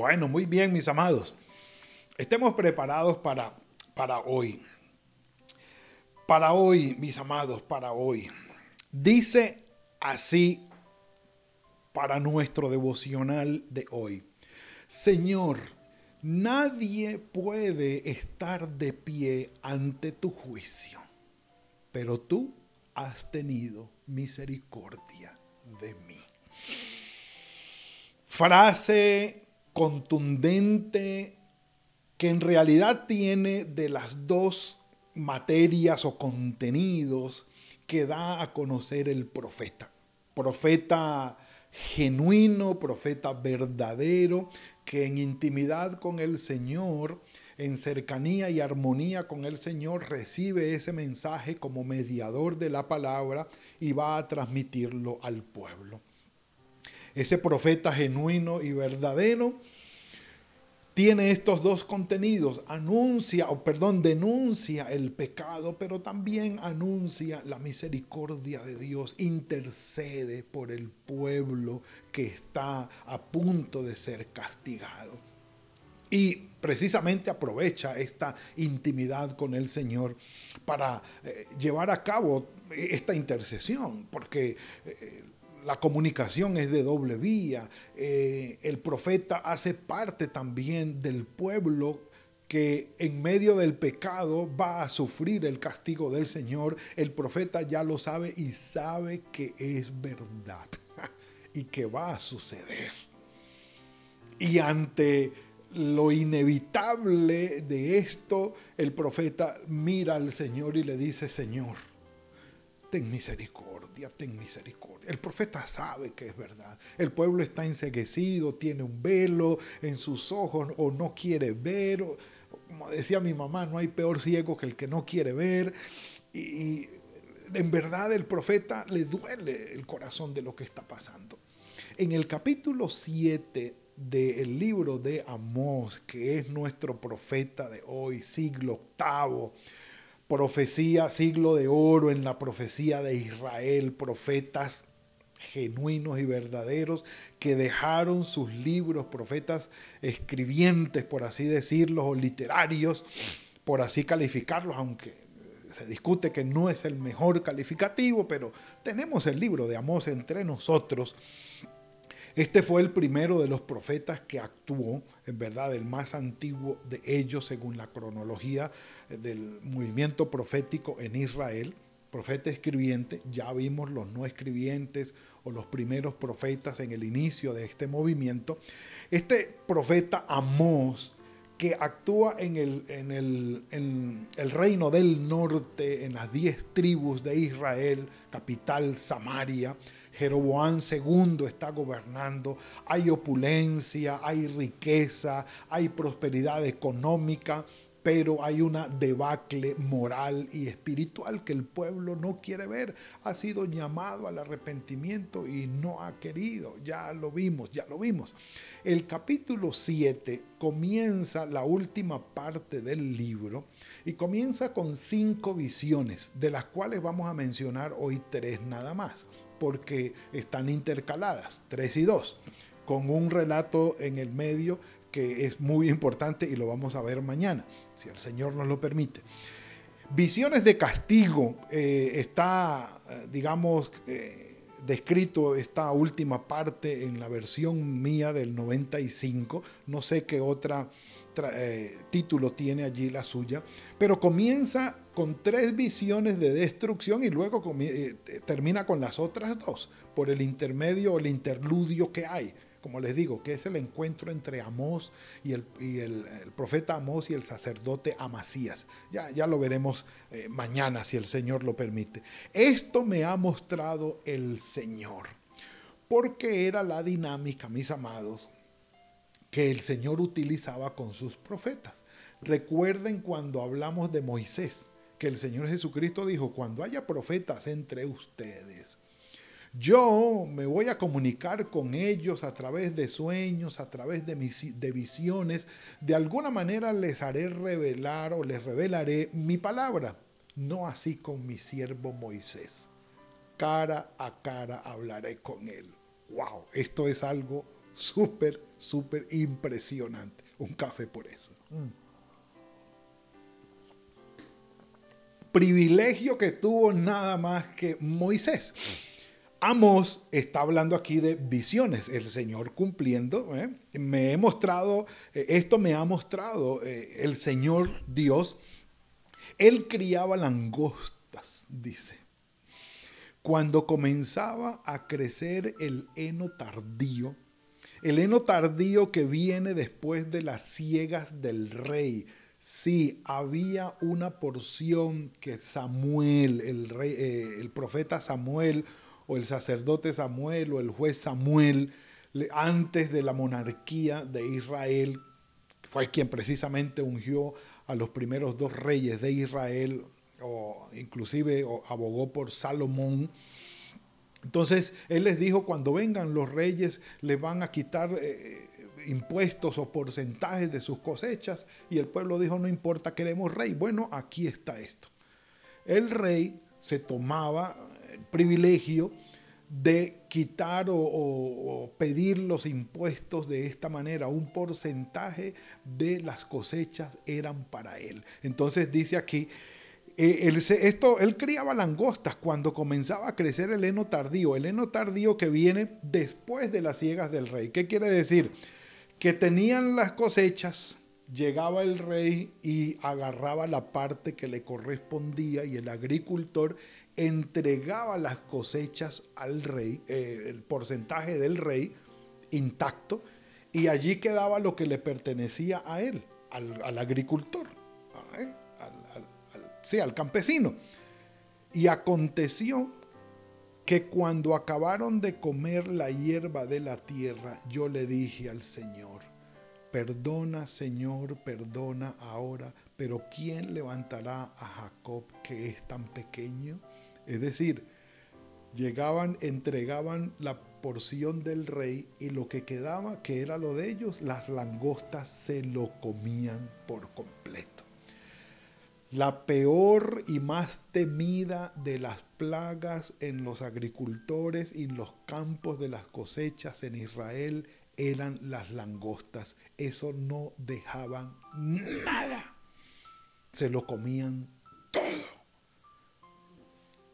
Bueno, muy bien, mis amados. Estemos preparados para, para hoy. Para hoy, mis amados, para hoy. Dice así para nuestro devocional de hoy. Señor, nadie puede estar de pie ante tu juicio, pero tú has tenido misericordia de mí. Frase contundente que en realidad tiene de las dos materias o contenidos que da a conocer el profeta. Profeta genuino, profeta verdadero, que en intimidad con el Señor, en cercanía y armonía con el Señor, recibe ese mensaje como mediador de la palabra y va a transmitirlo al pueblo. Ese profeta genuino y verdadero tiene estos dos contenidos. Anuncia, o perdón, denuncia el pecado, pero también anuncia la misericordia de Dios. Intercede por el pueblo que está a punto de ser castigado. Y precisamente aprovecha esta intimidad con el Señor para eh, llevar a cabo esta intercesión, porque eh, la comunicación es de doble vía. Eh, el profeta hace parte también del pueblo que en medio del pecado va a sufrir el castigo del Señor. El profeta ya lo sabe y sabe que es verdad y que va a suceder. Y ante lo inevitable de esto, el profeta mira al Señor y le dice, Señor, ten misericordia, ten misericordia el profeta sabe que es verdad. El pueblo está enseguecido, tiene un velo en sus ojos o no quiere ver. como decía mi mamá, no hay peor ciego que el que no quiere ver. Y, en verdad el profeta le duele el corazón de lo que está pasando. En el capítulo 7 del libro de Amós, que es nuestro profeta de hoy, siglo octavo, profecía, siglo de oro en la profecía de Israel, profetas genuinos y verdaderos que dejaron sus libros, profetas escribientes, por así decirlo, o literarios, por así calificarlos, aunque se discute que no es el mejor calificativo, pero tenemos el libro de Amós entre nosotros. Este fue el primero de los profetas que actuó, en verdad, el más antiguo de ellos según la cronología del movimiento profético en Israel profeta escribiente, ya vimos los no escribientes o los primeros profetas en el inicio de este movimiento. Este profeta Amós, que actúa en el, en el, en el reino del norte, en las diez tribus de Israel, capital Samaria, Jeroboán II está gobernando, hay opulencia, hay riqueza, hay prosperidad económica, pero hay una debacle moral y espiritual que el pueblo no quiere ver. Ha sido llamado al arrepentimiento y no ha querido. Ya lo vimos, ya lo vimos. El capítulo 7 comienza la última parte del libro y comienza con cinco visiones, de las cuales vamos a mencionar hoy tres nada más, porque están intercaladas, tres y dos, con un relato en el medio que es muy importante y lo vamos a ver mañana, si el Señor nos lo permite. Visiones de castigo eh, está, eh, digamos, eh, descrito esta última parte en la versión mía del 95. No sé qué otra título tiene allí la suya, pero comienza con tres visiones de destrucción y luego termina con las otras dos por el intermedio o el interludio que hay como les digo, que es el encuentro entre Amós y el, profeta Amós y el sacerdote Amasías. Ya, ya lo veremos eh, mañana, si el Señor lo permite. Esto me ha mostrado el Señor. porque era la dinámica, mis amados, que el Señor utilizaba con sus profetas. Recuerden cuando hablamos de Moisés, que el Señor Jesucristo dijo, cuando haya profetas entre ustedes, yo me voy a comunicar con ellos a través de sueños, a través de, de visiones. De alguna manera les haré revelar o les revelaré mi palabra. No así con mi siervo Moisés. Cara a cara hablaré con él. ¡Wow! Esto es algo súper, súper impresionante. Un café por eso. Mm. Privilegio que tuvo nada más que Moisés. Amos está hablando aquí de visiones, el Señor cumpliendo. ¿eh? Me he mostrado, eh, esto me ha mostrado eh, el Señor Dios. Él criaba langostas, dice. Cuando comenzaba a crecer el heno tardío, el heno tardío que viene después de las ciegas del rey. Sí, había una porción que Samuel, el, rey, el profeta Samuel, o el sacerdote Samuel o el juez Samuel, antes de la monarquía de Israel, fue quien precisamente ungió a los primeros dos reyes de Israel, o inclusive abogó por Salomón. Entonces él les dijo, cuando vengan los reyes, les van a quitar eh, impuestos o porcentajes de sus cosechas. Y el pueblo dijo, no importa, queremos rey. Bueno, aquí está esto. El rey se tomaba privilegio de quitar o, pedir los impuestos de esta manera. Un porcentaje de las cosechas eran para él. Entonces dice aquí, eh, él, esto, él criaba langostas cuando comenzaba a crecer el heno tardío. El heno tardío que viene después de las ciegas del rey. ¿Qué quiere decir? Que tenían las cosechas, llegaba el rey y agarraba la parte que le correspondía y el agricultor entregaba las cosechas al rey, eh, el porcentaje del rey intacto, y allí quedaba lo que le pertenecía a él, al, agricultor, ¿eh? sí, al campesino. Y aconteció que cuando acabaron de comer la hierba de la tierra, yo le dije al Señor, perdona Señor, perdona ahora, pero ¿quién levantará a Jacob que es tan pequeño? Es decir, llegaban, entregaban la porción del rey y lo que quedaba, que era lo de ellos, las langostas se lo comían por completo. La peor y más temida de las plagas en los agricultores y en los campos de las cosechas en Israel eran las langostas. Eso no dejaban nada. Se lo comían todo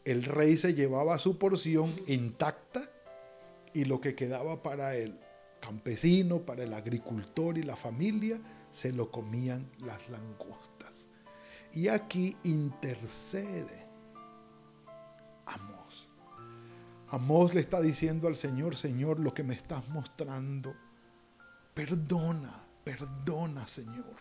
el rey se llevaba su porción intacta y lo que quedaba para el campesino, para el agricultor y la familia, se lo comían las langostas. Y aquí intercede Amós. Amós le está diciendo al Señor, Señor, lo que me estás mostrando, perdona, perdona, Señor.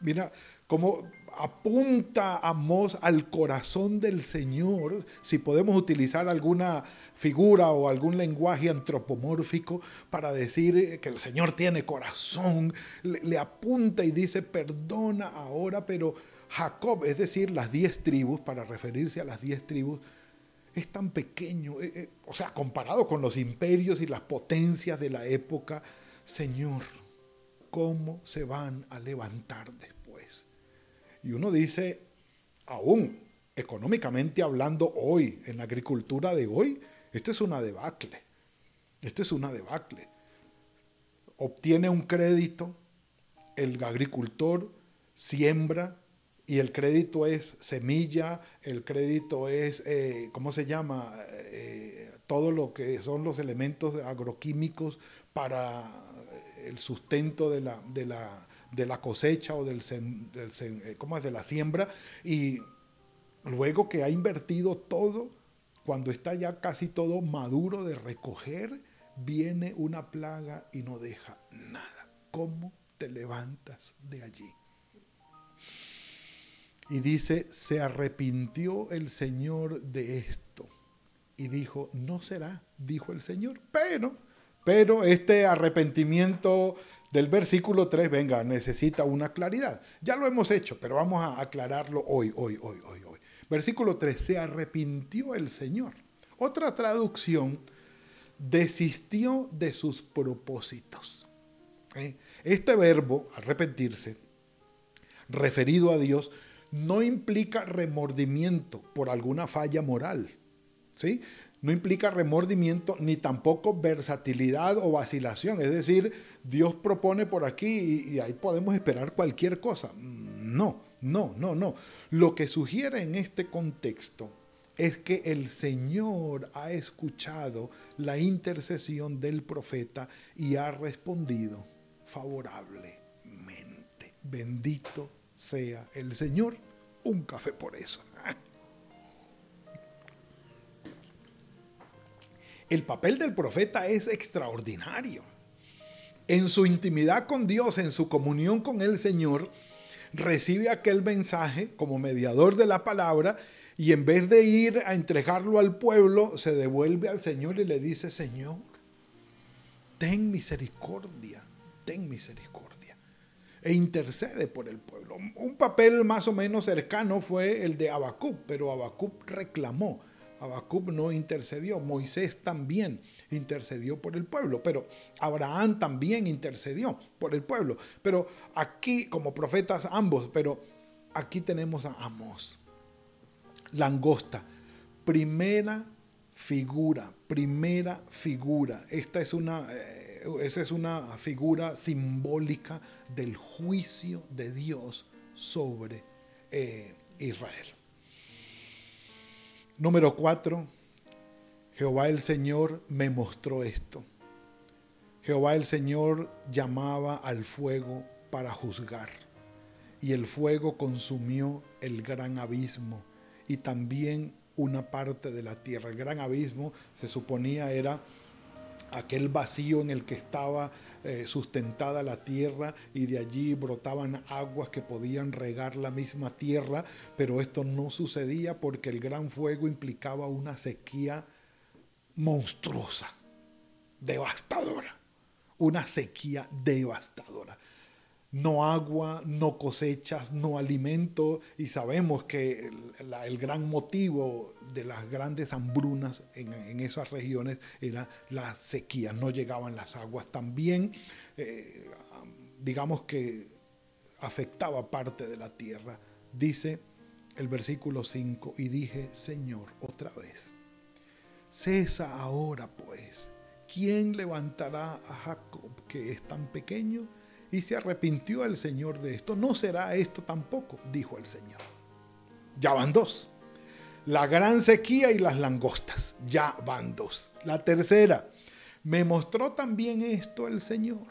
Mira cómo apunta Amós al corazón del Señor, si podemos utilizar alguna figura o algún lenguaje antropomórfico para decir que el Señor tiene corazón, le, apunta y dice, perdona ahora, pero Jacob, es decir, las diez tribus, para referirse a las diez tribus, es tan pequeño, eh, eh, o sea, comparado con los imperios y las potencias de la época, Señor, ¿cómo se van a levantar después? Y uno dice, aún económicamente hablando hoy, en la agricultura de hoy, esto es una debacle. Esto es una debacle. Obtiene un crédito, el agricultor siembra y el crédito es semilla, el crédito es, eh, ¿cómo se llama? Eh, todo lo que son los elementos agroquímicos para el sustento de la, de la, de la cosecha o del, eh, ¿cómo es? de la siembra y luego que ha invertido todo, cuando está ya casi todo maduro de recoger, viene una plaga y no deja nada. ¿Cómo te levantas de allí? Y dice, se arrepintió el Señor de esto y dijo, no será, dijo el Señor. Pero, pero este arrepentimiento del versículo 3, venga, necesita una claridad. Ya lo hemos hecho, pero vamos a aclararlo hoy, hoy, hoy, hoy, hoy. Versículo 3, se arrepintió el Señor. Otra traducción, desistió de sus propósitos. ¿Eh? Este verbo, arrepentirse, referido a Dios, no implica remordimiento por alguna falla moral. ¿sí? No implica remordimiento ni tampoco versatilidad o vacilación. Es decir, Dios propone por aquí y, ahí podemos esperar cualquier cosa. No, no, no, no. Lo que sugiere en este contexto es que el Señor ha escuchado la intercesión del profeta y ha respondido favorablemente. Bendito sea el Señor. Un café por eso. El papel del profeta es extraordinario. En su intimidad con Dios, en su comunión con el Señor, recibe aquel mensaje como mediador de la palabra y en vez de ir a entregarlo al pueblo, se devuelve al Señor y le dice, Señor, ten misericordia, ten misericordia. E intercede por el pueblo. Un papel más o menos cercano fue el de Abacub, pero Abacub reclamó. Abacub no intercedió, Moisés también intercedió por el pueblo, pero Abraham también intercedió por el pueblo. Pero aquí, como profetas ambos, pero aquí tenemos a Amos langosta. Primera figura, primera figura. Esta es una, eh, esa es una figura simbólica del juicio de Dios sobre eh, Israel. Número cuatro, Jehová el Señor me mostró esto. Jehová el Señor llamaba al fuego para juzgar, y el fuego consumió el gran abismo y también una parte de la tierra. El gran abismo se suponía era aquel vacío en el que estaba eh, sustentada la tierra y de allí brotaban aguas que podían regar la misma tierra, pero esto no sucedía porque el gran fuego implicaba una sequía monstruosa, devastadora, una sequía devastadora no agua, no cosechas, no alimento, y sabemos que el, gran motivo de las grandes hambrunas en, esas regiones era la sequía, no llegaban las aguas. También, eh, digamos que afectaba parte de la tierra. Dice el versículo 5, y dije, Señor, otra vez, cesa ahora pues, ¿quién levantará a Jacob que es tan pequeño? Y se arrepintió el Señor de esto. No será esto tampoco, dijo el Señor. Ya van dos. La gran sequía y las langostas. Ya van dos. La tercera. Me mostró también esto el Señor.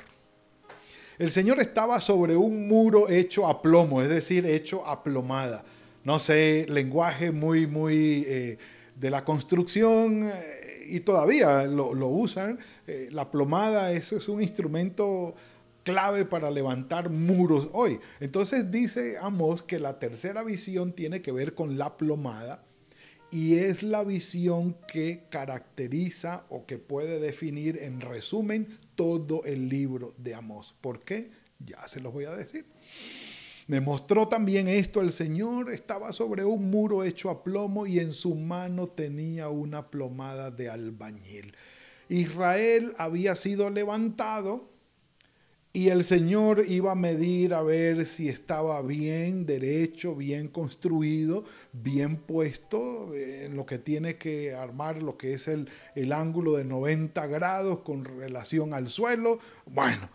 El Señor estaba sobre un muro hecho a plomo, es decir, hecho a plomada. No sé, lenguaje muy, muy eh, de la construcción eh, y todavía lo, usan. Eh, la plomada, es un instrumento clave para levantar muros hoy. Entonces dice Amos que la tercera visión tiene que ver con la plomada y es la visión que caracteriza o que puede definir en resumen todo el libro de Amos. ¿Por qué? Ya se los voy a decir. Me mostró también esto, el Señor estaba sobre un muro hecho a plomo y en su mano tenía una plomada de albañil. Israel había sido levantado y el Señor iba a medir a ver si estaba bien, derecho, bien construido, bien puesto en lo que tiene que armar, lo que es el, el ángulo de 90 grados con relación al suelo. Bueno,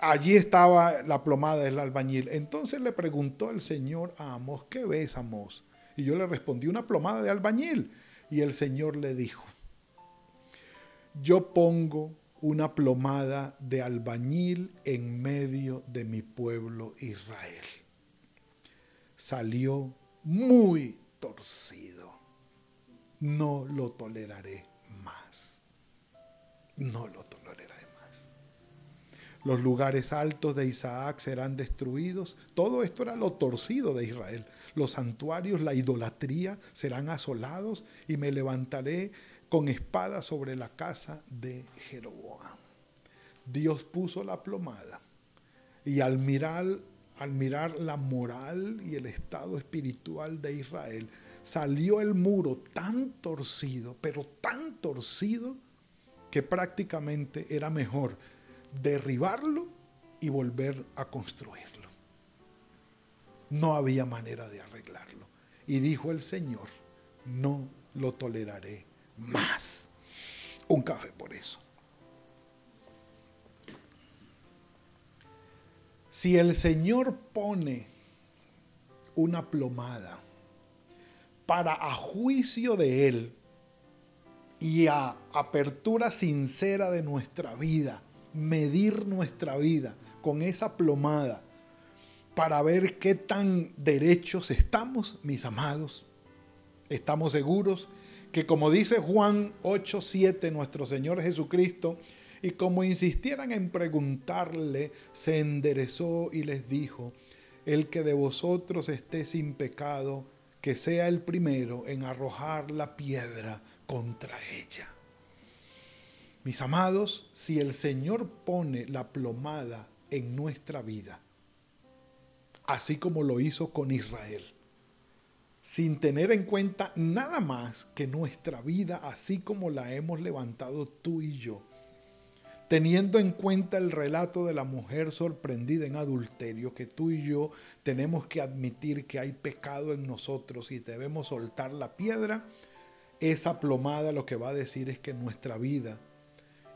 allí estaba la plomada del albañil. Entonces le preguntó el Señor a Amos, ¿qué ves, Amos? Y yo le respondí, una plomada de albañil. Y el Señor le dijo, yo pongo una plomada de albañil en medio de mi pueblo Israel. Salió muy torcido. No lo toleraré más. No lo toleraré más. Los lugares altos de Isaac serán destruidos. Todo esto era lo torcido de Israel. Los santuarios, la idolatría serán asolados y me levantaré con espada sobre la casa de Jeroboam. Dios puso la plomada y al mirar, al mirar la moral y el estado espiritual de Israel, salió el muro tan torcido, pero tan torcido, que prácticamente era mejor derribarlo y volver a construirlo. No había manera de arreglarlo. Y dijo el Señor, no lo toleraré más. Un café por eso. Si el Señor pone una plomada para a juicio de Él y a apertura sincera de nuestra vida, medir nuestra vida con esa plomada para ver qué tan derechos estamos, mis amados. Estamos seguros que como dice Juan 8:7, nuestro Señor Jesucristo, y como insistieran en preguntarle, se enderezó y les dijo, el que de vosotros esté sin pecado, que sea el primero en arrojar la piedra contra ella. Mis amados, si el Señor pone la plomada en nuestra vida, así como lo hizo con Israel, sin tener en cuenta nada más que nuestra vida así como la hemos levantado tú y yo, teniendo en cuenta el relato de la mujer sorprendida en adulterio, que tú y yo tenemos que admitir que hay pecado en nosotros y debemos soltar la piedra, esa plomada lo que va a decir es que nuestra vida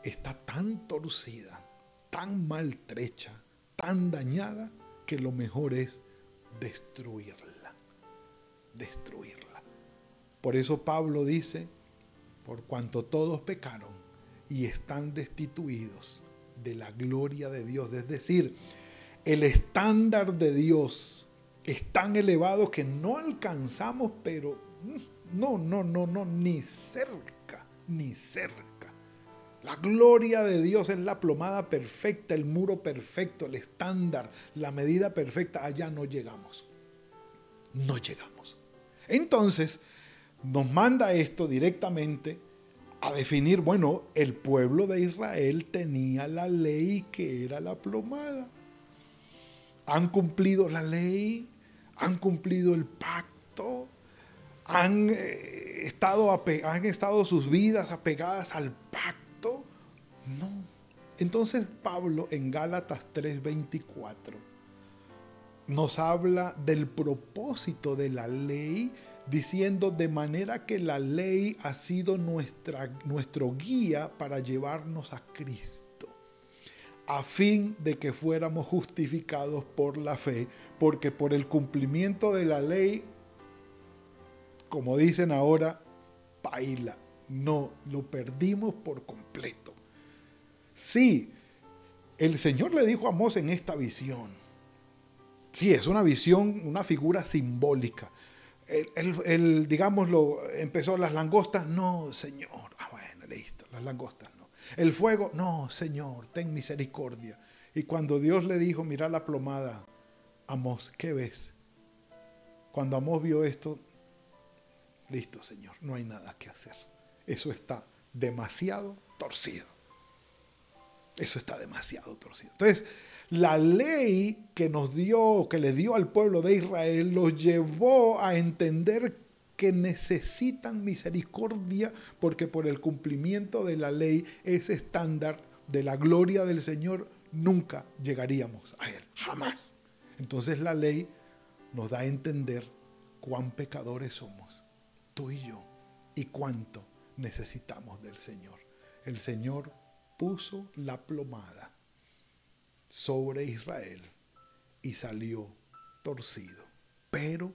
está tan torcida, tan maltrecha, tan dañada, que lo mejor es destruirla, destruirla. Por eso Pablo dice, por cuanto todos pecaron, y están destituidos de la gloria de Dios. Es decir, el estándar de Dios es tan elevado que no alcanzamos, pero no, no, no, no, ni cerca, ni cerca. La gloria de Dios es la plomada perfecta, el muro perfecto, el estándar, la medida perfecta. Allá no llegamos. No llegamos. Entonces, nos manda esto directamente a definir, bueno, el pueblo de Israel tenía la ley que era la plomada. Han cumplido la ley, han cumplido el pacto, han, eh, estado, han estado sus vidas apegadas al pacto. No. Entonces Pablo en Gálatas 3:24 nos habla del propósito de la ley diciendo de manera que la ley ha sido nuestra, nuestro guía para llevarnos a Cristo, a fin de que fuéramos justificados por la fe, porque por el cumplimiento de la ley, como dicen ahora, paila, no, lo perdimos por completo. Sí, el Señor le dijo a Mosé en esta visión, sí, es una visión, una figura simbólica, el, digámoslo, empezó las langostas, no, Señor. Ah, bueno, listo, las langostas no. El fuego, no, Señor, ten misericordia. Y cuando Dios le dijo, mira la plomada, Amos, ¿qué ves? Cuando Amos vio esto, listo, Señor, no hay nada que hacer. Eso está demasiado torcido. Eso está demasiado torcido. Entonces, la ley que nos dio, que le dio al pueblo de Israel, los llevó a entender que necesitan misericordia porque por el cumplimiento de la ley, ese estándar de la gloria del Señor, nunca llegaríamos a Él, jamás. Entonces la ley nos da a entender cuán pecadores somos, tú y yo, y cuánto necesitamos del Señor. El Señor puso la plomada sobre Israel y salió torcido. Pero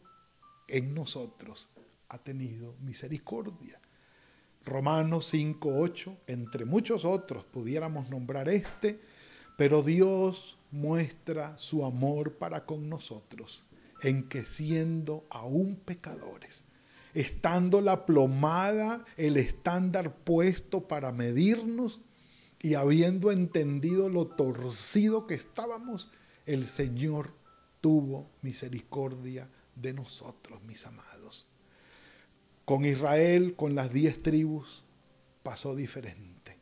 en nosotros ha tenido misericordia. Romanos 5.8, entre muchos otros pudiéramos nombrar este, pero Dios muestra su amor para con nosotros en que siendo aún pecadores, estando la plomada, el estándar puesto para medirnos, y habiendo entendido lo torcido que estábamos, el Señor tuvo misericordia de nosotros, mis amados. Con Israel, con las diez tribus, pasó diferente.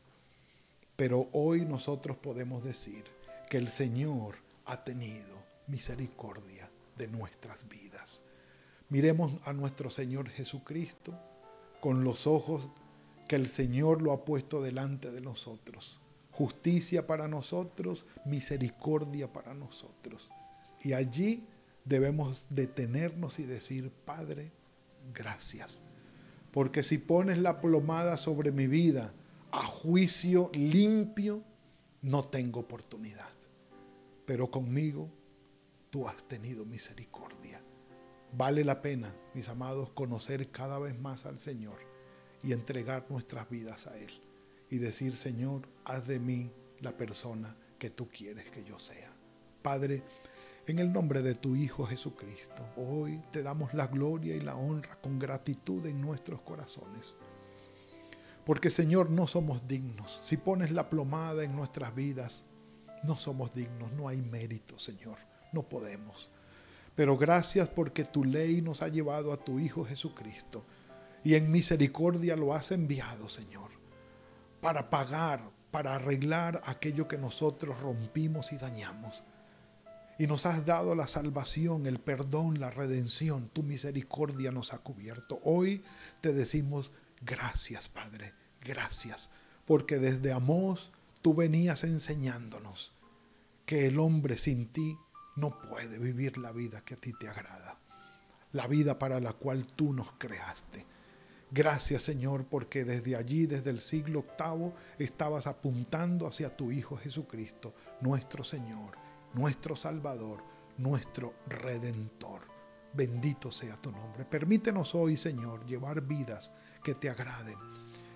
Pero hoy nosotros podemos decir que el Señor ha tenido misericordia de nuestras vidas. Miremos a nuestro Señor Jesucristo con los ojos que el Señor lo ha puesto delante de nosotros. Justicia para nosotros, misericordia para nosotros. Y allí debemos detenernos y decir, Padre, gracias. Porque si pones la plomada sobre mi vida a juicio limpio, no tengo oportunidad. Pero conmigo tú has tenido misericordia. Vale la pena, mis amados, conocer cada vez más al Señor y entregar nuestras vidas a Él. Y decir, Señor, haz de mí la persona que tú quieres que yo sea. Padre, en el nombre de tu Hijo Jesucristo, hoy te damos la gloria y la honra con gratitud en nuestros corazones. Porque Señor, no somos dignos. Si pones la plomada en nuestras vidas, no somos dignos, no hay mérito, Señor. No podemos. Pero gracias porque tu ley nos ha llevado a tu Hijo Jesucristo. Y en misericordia lo has enviado, Señor, para pagar, para arreglar aquello que nosotros rompimos y dañamos y nos has dado la salvación, el perdón, la redención. Tu misericordia nos ha cubierto. Hoy te decimos gracias, Padre, gracias, porque desde Amós tú venías enseñándonos que el hombre sin ti no puede vivir la vida que a ti te agrada, la vida para la cual tú nos creaste. Gracias Señor, porque desde allí, desde el siglo octavo, estabas apuntando hacia tu Hijo Jesucristo, nuestro Señor nuestro Salvador, nuestro Redentor. Bendito sea tu nombre. Permítenos hoy, Señor, llevar vidas que te agraden.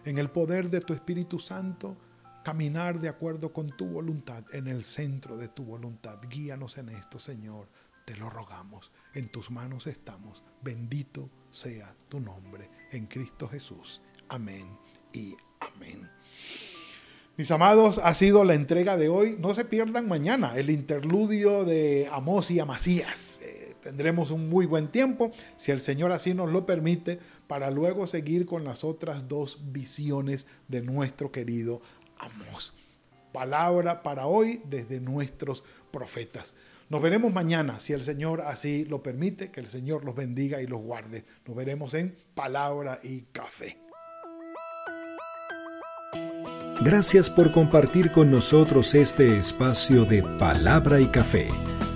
En el poder de tu Espíritu Santo, caminar de acuerdo con tu voluntad, en el centro de tu voluntad. Guíanos en esto, Señor. Te lo rogamos. En tus manos estamos. Bendito sea tu nombre. En Cristo Jesús. Amén y amén. Mis amados, ha sido la entrega de hoy. No se pierdan mañana el interludio de Amós y Amasías. Eh, tendremos un muy buen tiempo, si el Señor así nos lo permite, para luego seguir con las otras dos visiones de nuestro querido Amós. Palabra para hoy desde nuestros profetas. Nos veremos mañana, si el Señor así lo permite, que el Señor los bendiga y los guarde. Nos veremos en Palabra y Café. Gracias por compartir con nosotros este espacio de palabra y café.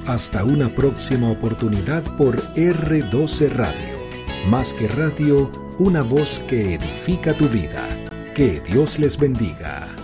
Hasta una próxima oportunidad por R12 Radio. Más que radio, una voz que edifica tu vida. Que Dios les bendiga.